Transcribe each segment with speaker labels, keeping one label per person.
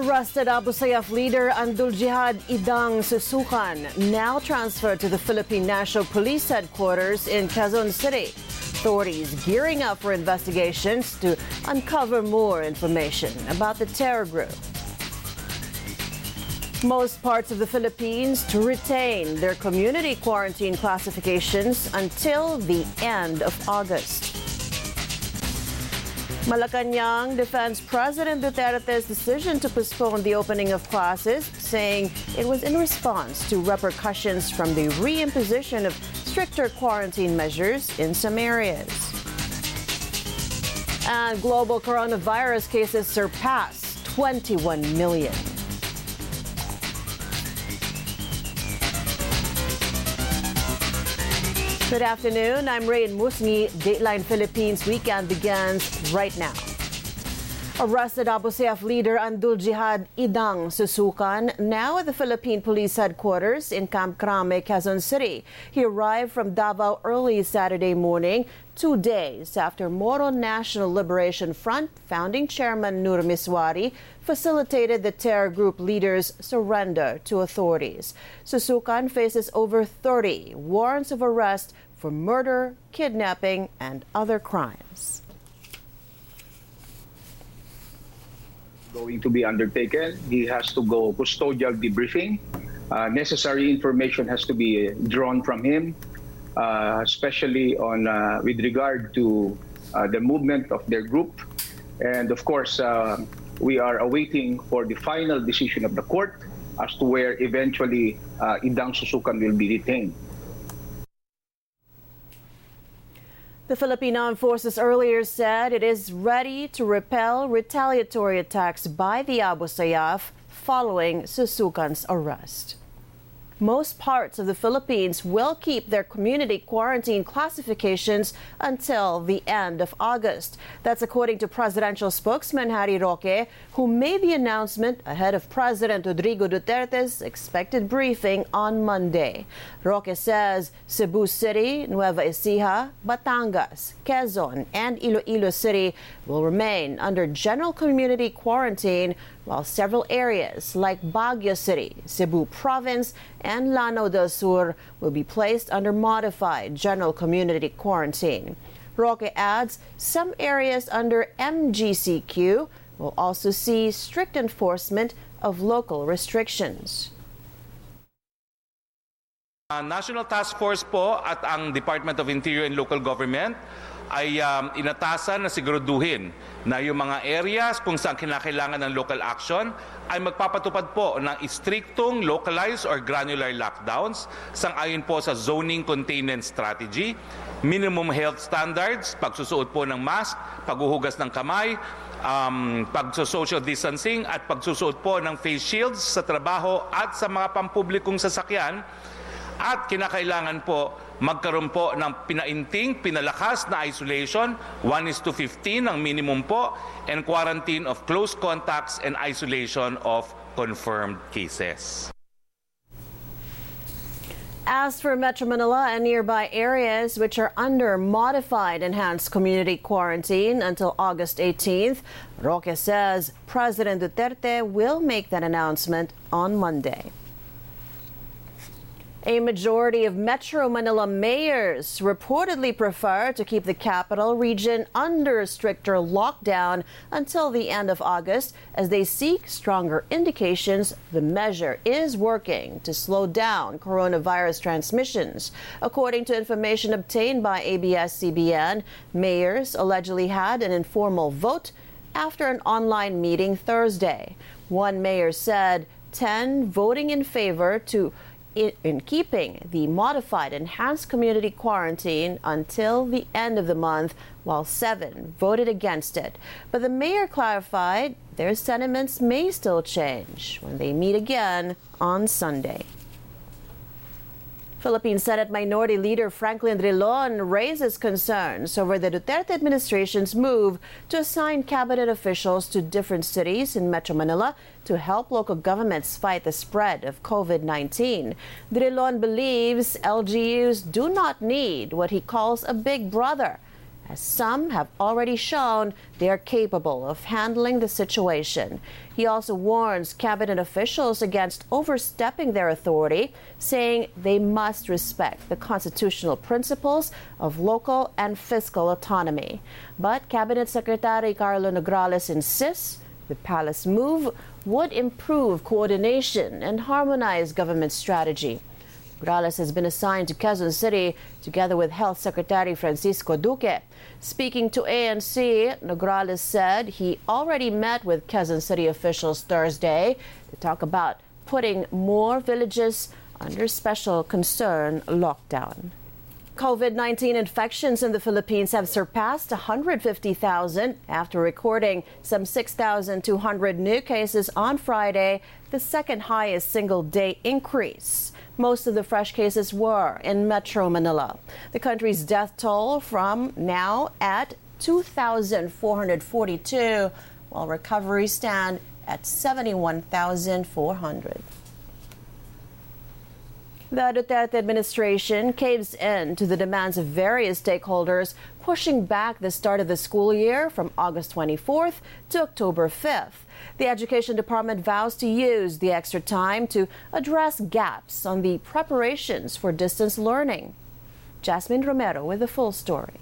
Speaker 1: Arrested Abu Sayyaf leader Andul Jihad Idang Susukan now transferred to the Philippine National Police Headquarters in Quezon City. Authorities gearing up for investigations to uncover more information about the terror group. Most parts of the Philippines to retain their community quarantine classifications until the end of August. Malacanang defends President Duterte's decision to postpone the opening of classes, saying it was in response to repercussions from the reimposition of stricter quarantine measures in some areas. And global coronavirus cases surpass 21 million. Good afternoon. I'm Rain Musngi. Dateline Philippines weekend begins right now. Arrested Abu Sayyaf leader Andul Jihad Idang Susukan, now at the Philippine Police Headquarters in Camp Crame, Quezon City. He arrived from Davao early Saturday morning, two days after Moro National Liberation Front founding chairman Nur Misuari facilitated the terror group leaders' surrender to authorities. Susukan faces over 30 warrants of arrest for murder, kidnapping, and other crimes.
Speaker 2: Going to be undertaken. He has to go custodial debriefing. Uh, necessary information has to be drawn from him, uh, especially on uh, with regard to uh, the movement of their group. And of course, uh, we are awaiting for the final decision of the court as to where eventually uh, Idang Susukan will be detained.
Speaker 1: The Philippine Armed Forces earlier said it is ready to repel retaliatory attacks by the Abu Sayyaf following Susukan's arrest. Most parts of the Philippines will keep their community quarantine classifications until the end of August. That's according to presidential spokesman Harry Roque, who made the announcement ahead of President Rodrigo Duterte's expected briefing on Monday. Roque says Cebu City, Nueva Ecija, Batangas, Quezon, and Iloilo City will remain under general community quarantine while several areas like Baguio City, Cebu Province, and Lanao del Sur will be placed under modified general community quarantine. Roque adds some areas under MGCQ will also see strict enforcement of local restrictions.
Speaker 3: Uh, National Task Force po at ang Department of Interior and Local Government ay um, inatasan na siguraduhin na yung mga areas kung saan kinakailangan ng local action ay magpapatupad po ng istriktong localized or granular lockdowns sang-ayon po sa zoning containment strategy, minimum health standards, pagsusuot po ng mask, paghuhugas ng kamay, um, pagso-social distancing at pagsusuot po ng face shields sa trabaho at sa mga pampublikong sasakyan at kinakailangan po magkaroon po ng pinainting, pinalakas na isolation, 1 is to 15 ang minimum po, and quarantine of close contacts and isolation of confirmed cases.
Speaker 1: As for Metro Manila and nearby areas which are under modified enhanced community quarantine until August 18th, Roque says President Duterte will make that announcement on Monday. A majority of Metro Manila mayors reportedly prefer to keep the capital region under stricter lockdown until the end of August as they seek stronger indications the measure is working to slow down coronavirus transmissions. According to information obtained by ABS-CBN, mayors allegedly had an informal vote after an online meeting Thursday. One mayor said 10 voting in favor to in keeping the modified enhanced community quarantine until the end of the month, while seven voted against it. But the mayor clarified their sentiments may still change when they meet again on Sunday. Philippine Senate Minority Leader Franklin Drilon raises concerns over the Duterte administration's move to assign cabinet officials to different cities in Metro Manila to help local governments fight the spread of COVID 19. Drilon believes LGUs do not need what he calls a big brother as some have already shown they are capable of handling the situation. He also warns cabinet officials against overstepping their authority, saying they must respect the constitutional principles of local and fiscal autonomy. But Cabinet Secretary Karlo Nograles insists the palace move would improve coordination and harmonize government strategy. Nograles has been assigned to Quezon City together with Health Secretary Francisco Duque. Speaking to ANC, Nograles said he already met with Quezon City officials Thursday to talk about putting more villages under special concern lockdown. COVID 19 infections in the Philippines have surpassed 150,000 after recording some 6,200 new cases on Friday, the second highest single day increase. Most of the fresh cases were in Metro Manila. The country's death toll from now at 2,442, while recoveries stand at 71,400. The Duterte administration caves in to the demands of various stakeholders, pushing back the start of the school year from August 24th to October 5th. The Education Department vows to use the extra time to address gaps on the preparations for distance learning. Jasmine Romero with the full story.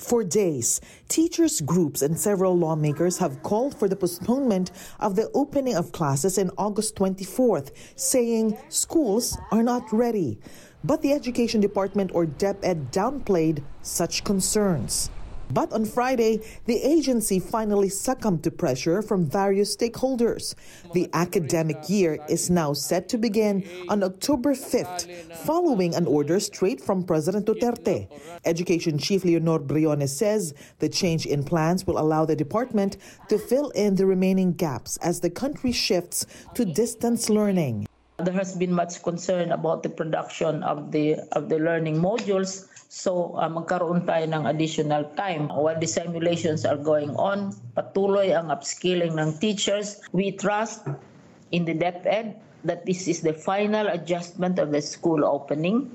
Speaker 4: For days, teachers, groups, and several lawmakers have called for the postponement of the opening of classes in August 24th, saying schools are not ready. But the Education Department or DepEd downplayed such concerns. But on Friday, the agency finally succumbed to pressure from various stakeholders. The academic year is now set to begin on October 5th, following an order straight from President Duterte. Education Chief Leonor Briones says the change in plans will allow the department to fill in the remaining gaps as the country shifts to distance learning.
Speaker 5: There has been much concern about the production of the of the learning modules So uh, magkaroon tayo ng additional time. While the simulations are going on, patuloy ang upskilling ng teachers. We trust in the DepEd that this is the final adjustment of the school opening.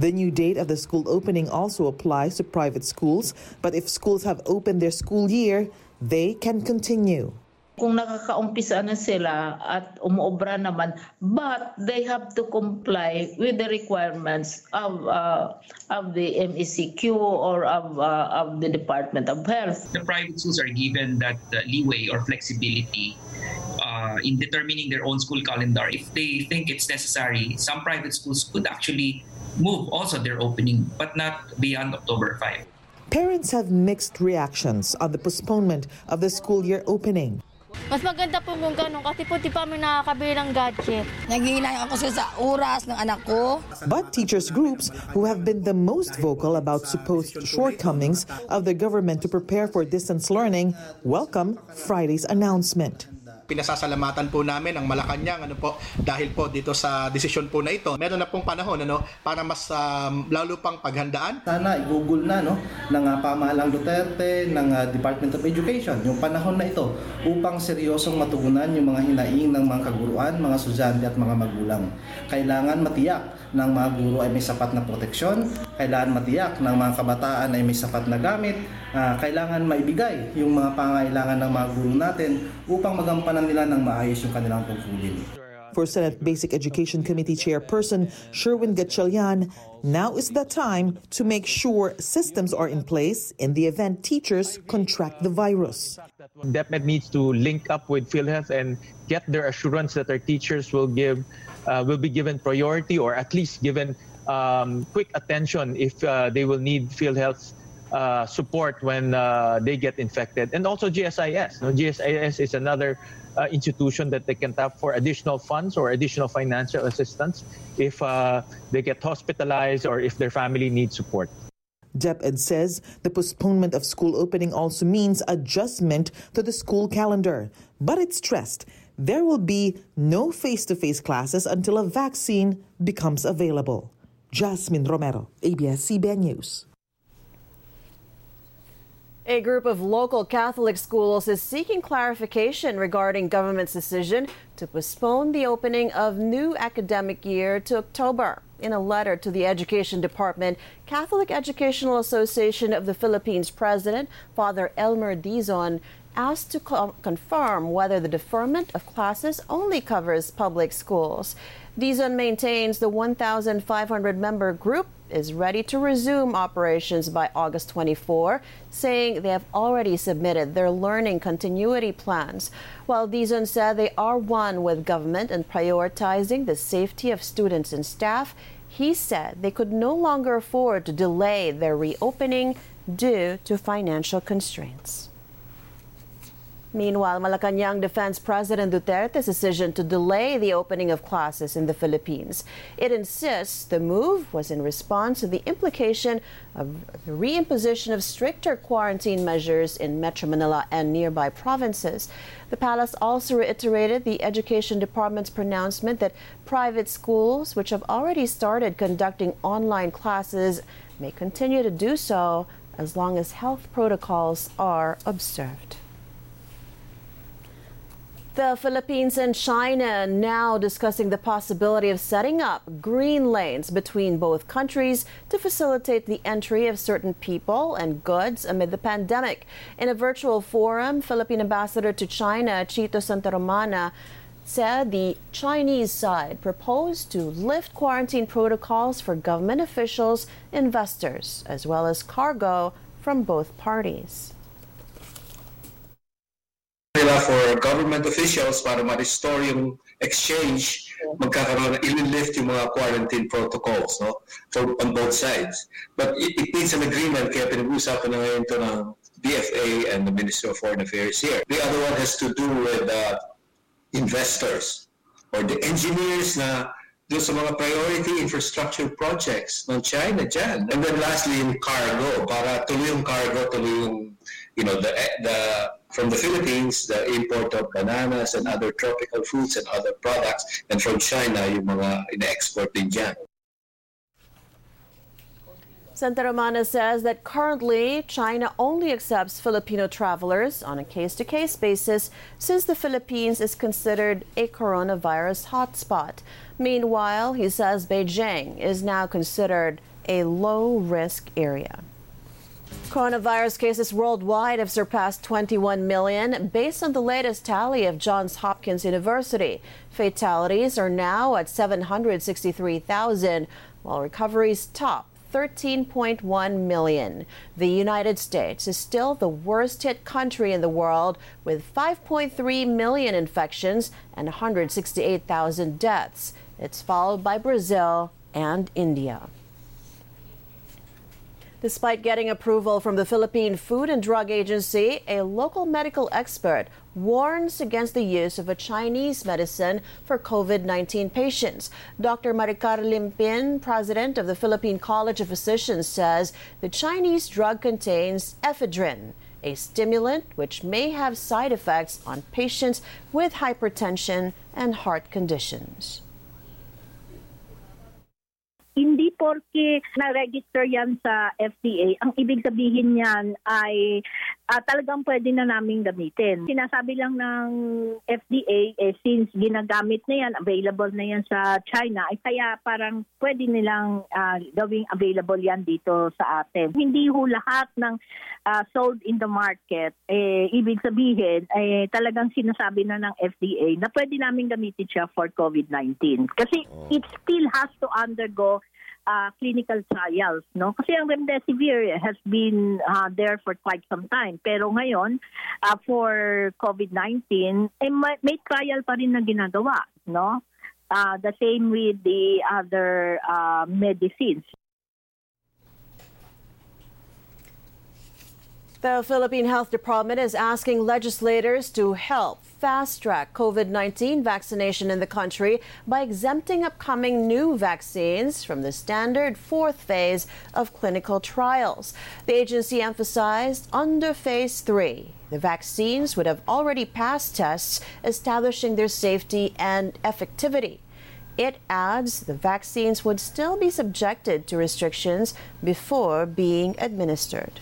Speaker 4: The new date of the school opening also applies to private schools, but if schools have opened their school year, they can continue.
Speaker 5: Kung nakakaumpisa na sila at umuobra naman but they have to comply with the requirements of uh, of the MECQ or of uh, of the Department of Health.
Speaker 6: The private schools are given that uh, leeway or flexibility uh, in determining their own school calendar. If they think it's necessary, some private schools could actually move also their opening, but not beyond October 5.
Speaker 4: Parents have mixed reactions on the postponement of the school year opening.
Speaker 7: Mas maganda po kung ganun kasi po di pa kami nakakabili ng gadget.
Speaker 8: Naghihinayang ako sa oras ng anak ko.
Speaker 4: But teachers groups who have been the most vocal about supposed shortcomings of the government to prepare for distance learning welcome Friday's announcement.
Speaker 9: Pinasasalamatan po namin ang Malacanang ano po dahil po dito sa desisyon po na ito. Meron na pong panahon ano para mas um, lalo pang paghandaan.
Speaker 10: Sana i-google na no ng uh, pamahalang Duterte ng uh, Department of Education yung panahon na ito upang seryosong matugunan yung mga hinaing ng mga kaguruan, mga estudyante at mga magulang. Kailangan matiyak ng mga guro ay may sapat na proteksyon, kailangan matiyak ng mga kabataan ay may sapat na gamit, uh, kailangan maibigay yung mga pangailangan ng mga guro natin upang magampanan nila ng maayos yung kanilang tungkulin.
Speaker 4: For Senate Basic Education Committee Chairperson Sherwin Gatchalian, now is the time to make sure systems are in place in the event teachers contract the virus.
Speaker 11: DepEd needs to link up with PhilHealth and get their assurance that our teachers will give uh, will be given priority or at least given um, quick attention if uh, they will need PhilHealth uh, support when uh, they get infected. And also GSIS. GSIS is another uh, institution that they can tap for additional funds or additional financial assistance if uh, they get hospitalized or if their family needs support.
Speaker 4: DepEd says the postponement of school opening also means adjustment to the school calendar. But it stressed there will be no face to face classes until a vaccine becomes available. Jasmine Romero, ABS CBN News.
Speaker 1: A group of local Catholic schools is seeking clarification regarding government's decision to postpone the opening of new academic year to October. In a letter to the Education Department, Catholic Educational Association of the Philippines President, Father Elmer Dizon, asked to co- confirm whether the deferment of classes only covers public schools. Dizon maintains the 1,500 member group is ready to resume operations by August 24, saying they have already submitted their learning continuity plans. While Dizon said they are one with government in prioritizing the safety of students and staff, he said they could no longer afford to delay their reopening due to financial constraints. Meanwhile, Malacanang defends President Duterte's decision to delay the opening of classes in the Philippines. It insists the move was in response to the implication of the reimposition of stricter quarantine measures in Metro Manila and nearby provinces. The palace also reiterated the Education Department's pronouncement that private schools, which have already started conducting online classes, may continue to do so as long as health protocols are observed. The Philippines and China now discussing the possibility of setting up green lanes between both countries to facilitate the entry of certain people and goods amid the pandemic. In a virtual forum, Philippine ambassador to China, Chito Santaromana, said the Chinese side proposed to lift quarantine protocols for government officials, investors, as well as cargo from both parties.
Speaker 12: Nila for government officials para ma-restore yung exchange, magkakaroon, i-lift yung mga quarantine protocols no? for, on both sides. But it, it needs an agreement, kaya pinag-uusapan na ngayon ito ng DFA and the Ministry of Foreign Affairs here. The other one has to do with uh, investors or the engineers na doon sa mga priority infrastructure projects ng China dyan. And then lastly, yung cargo, para tuloy yung cargo, tuloy yung, you know, the, the from the Philippines, the import of bananas and other tropical fruits and other products, and from China, yung mga ina-export din dyan.
Speaker 1: Santaromana says that currently China only accepts Filipino travelers on a case to case basis since the Philippines is considered a coronavirus hotspot. Meanwhile, he says Beijing is now considered a low risk area. Coronavirus cases worldwide have surpassed 21 million based on the latest tally of Johns Hopkins University. Fatalities are now at 763,000, while recoveries top 13.1 million. The United States is still the worst hit country in the world with 5.3 million infections and 168,000 deaths. It's followed by Brazil and India. Despite getting approval from the Philippine Food and Drug Agency, a local medical expert warns against the use of a Chinese medicine for COVID 19 patients. Dr. Maricar Limpin, president of the Philippine College of Physicians, says the Chinese drug contains ephedrine, a stimulant which may have side effects on patients with hypertension and heart conditions.
Speaker 13: Hindi porke na-register yan sa FDA, ang ibig sabihin niyan ay uh, talagang pwede na namin gamitin. Sinasabi lang ng FDA, eh, since ginagamit na yan, available na yan sa China, ay kaya parang pwede nilang uh, gawing available yan dito sa atin. Hindi ho lahat ng uh, sold in the market, eh, ibig sabihin, eh, talagang sinasabi na ng FDA na pwede namin gamitin siya for COVID-19. Kasi it still has to undergo uh, clinical trials, no? Kasi ang remdesivir has been uh, there for quite some time. Pero ngayon, uh, for COVID-19, eh, may, may trial pa rin na ginagawa, no? Uh, the same with the other uh, medicines.
Speaker 1: The Philippine Health Department is asking legislators to help fast track COVID 19 vaccination in the country by exempting upcoming new vaccines from the standard fourth phase of clinical trials. The agency emphasized under phase three, the vaccines would have already passed tests establishing their safety and effectivity. It adds the vaccines would still be subjected to restrictions before being administered.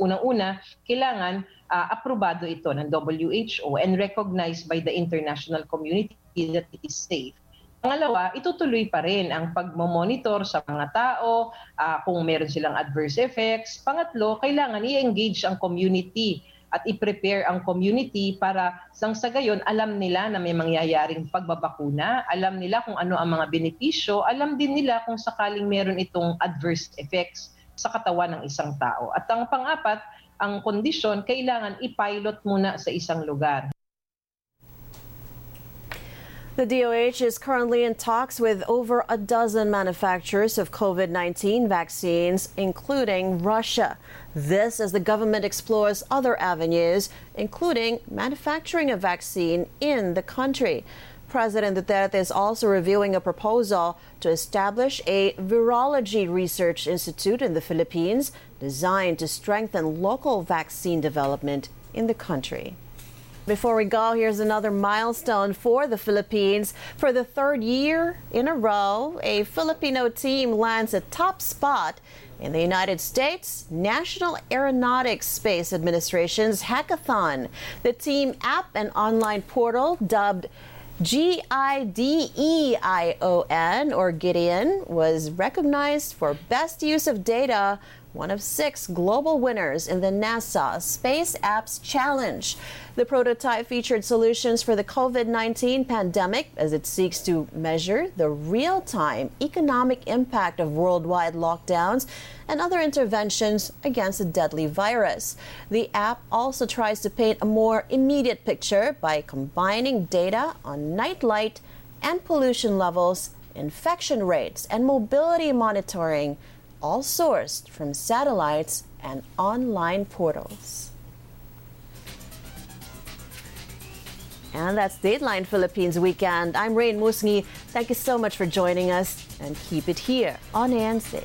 Speaker 14: Unang-una, kailangan uh, aprobado ito ng WHO and recognized by the international community that it is safe. Pangalawa, itutuloy pa rin ang pagmamonitor sa mga tao uh, kung meron silang adverse effects. Pangatlo, kailangan i-engage ang community at i-prepare ang community para sang sa gayon alam nila na may mangyayaring pagbabakuna, alam nila kung ano ang mga benepisyo, alam din nila kung sakaling meron itong adverse effects sa katawan ng isang tao. At ang pang-apat, ang kondisyon, kailangan i-pilot muna sa isang lugar.
Speaker 1: The DOH is currently in talks with over a dozen manufacturers of COVID 19 vaccines, including Russia. This as the government explores other avenues, including manufacturing a vaccine in the country. President Duterte is also reviewing a proposal to establish a virology research institute in the Philippines designed to strengthen local vaccine development in the country. Before we go, here's another milestone for the Philippines. For the third year in a row, a Filipino team lands a top spot in the United States National Aeronautics Space Administration's hackathon. The team app and online portal dubbed G I D E I O N or Gideon was recognized for best use of data one of six global winners in the NASA Space Apps Challenge. The prototype featured solutions for the COVID 19 pandemic as it seeks to measure the real time economic impact of worldwide lockdowns and other interventions against the deadly virus. The app also tries to paint a more immediate picture by combining data on nightlight and pollution levels, infection rates, and mobility monitoring all sourced from satellites and online portals. And that's Dateline Philippines Weekend. I'm Rain Musngi. Thank you so much for joining us and keep it here on ANC.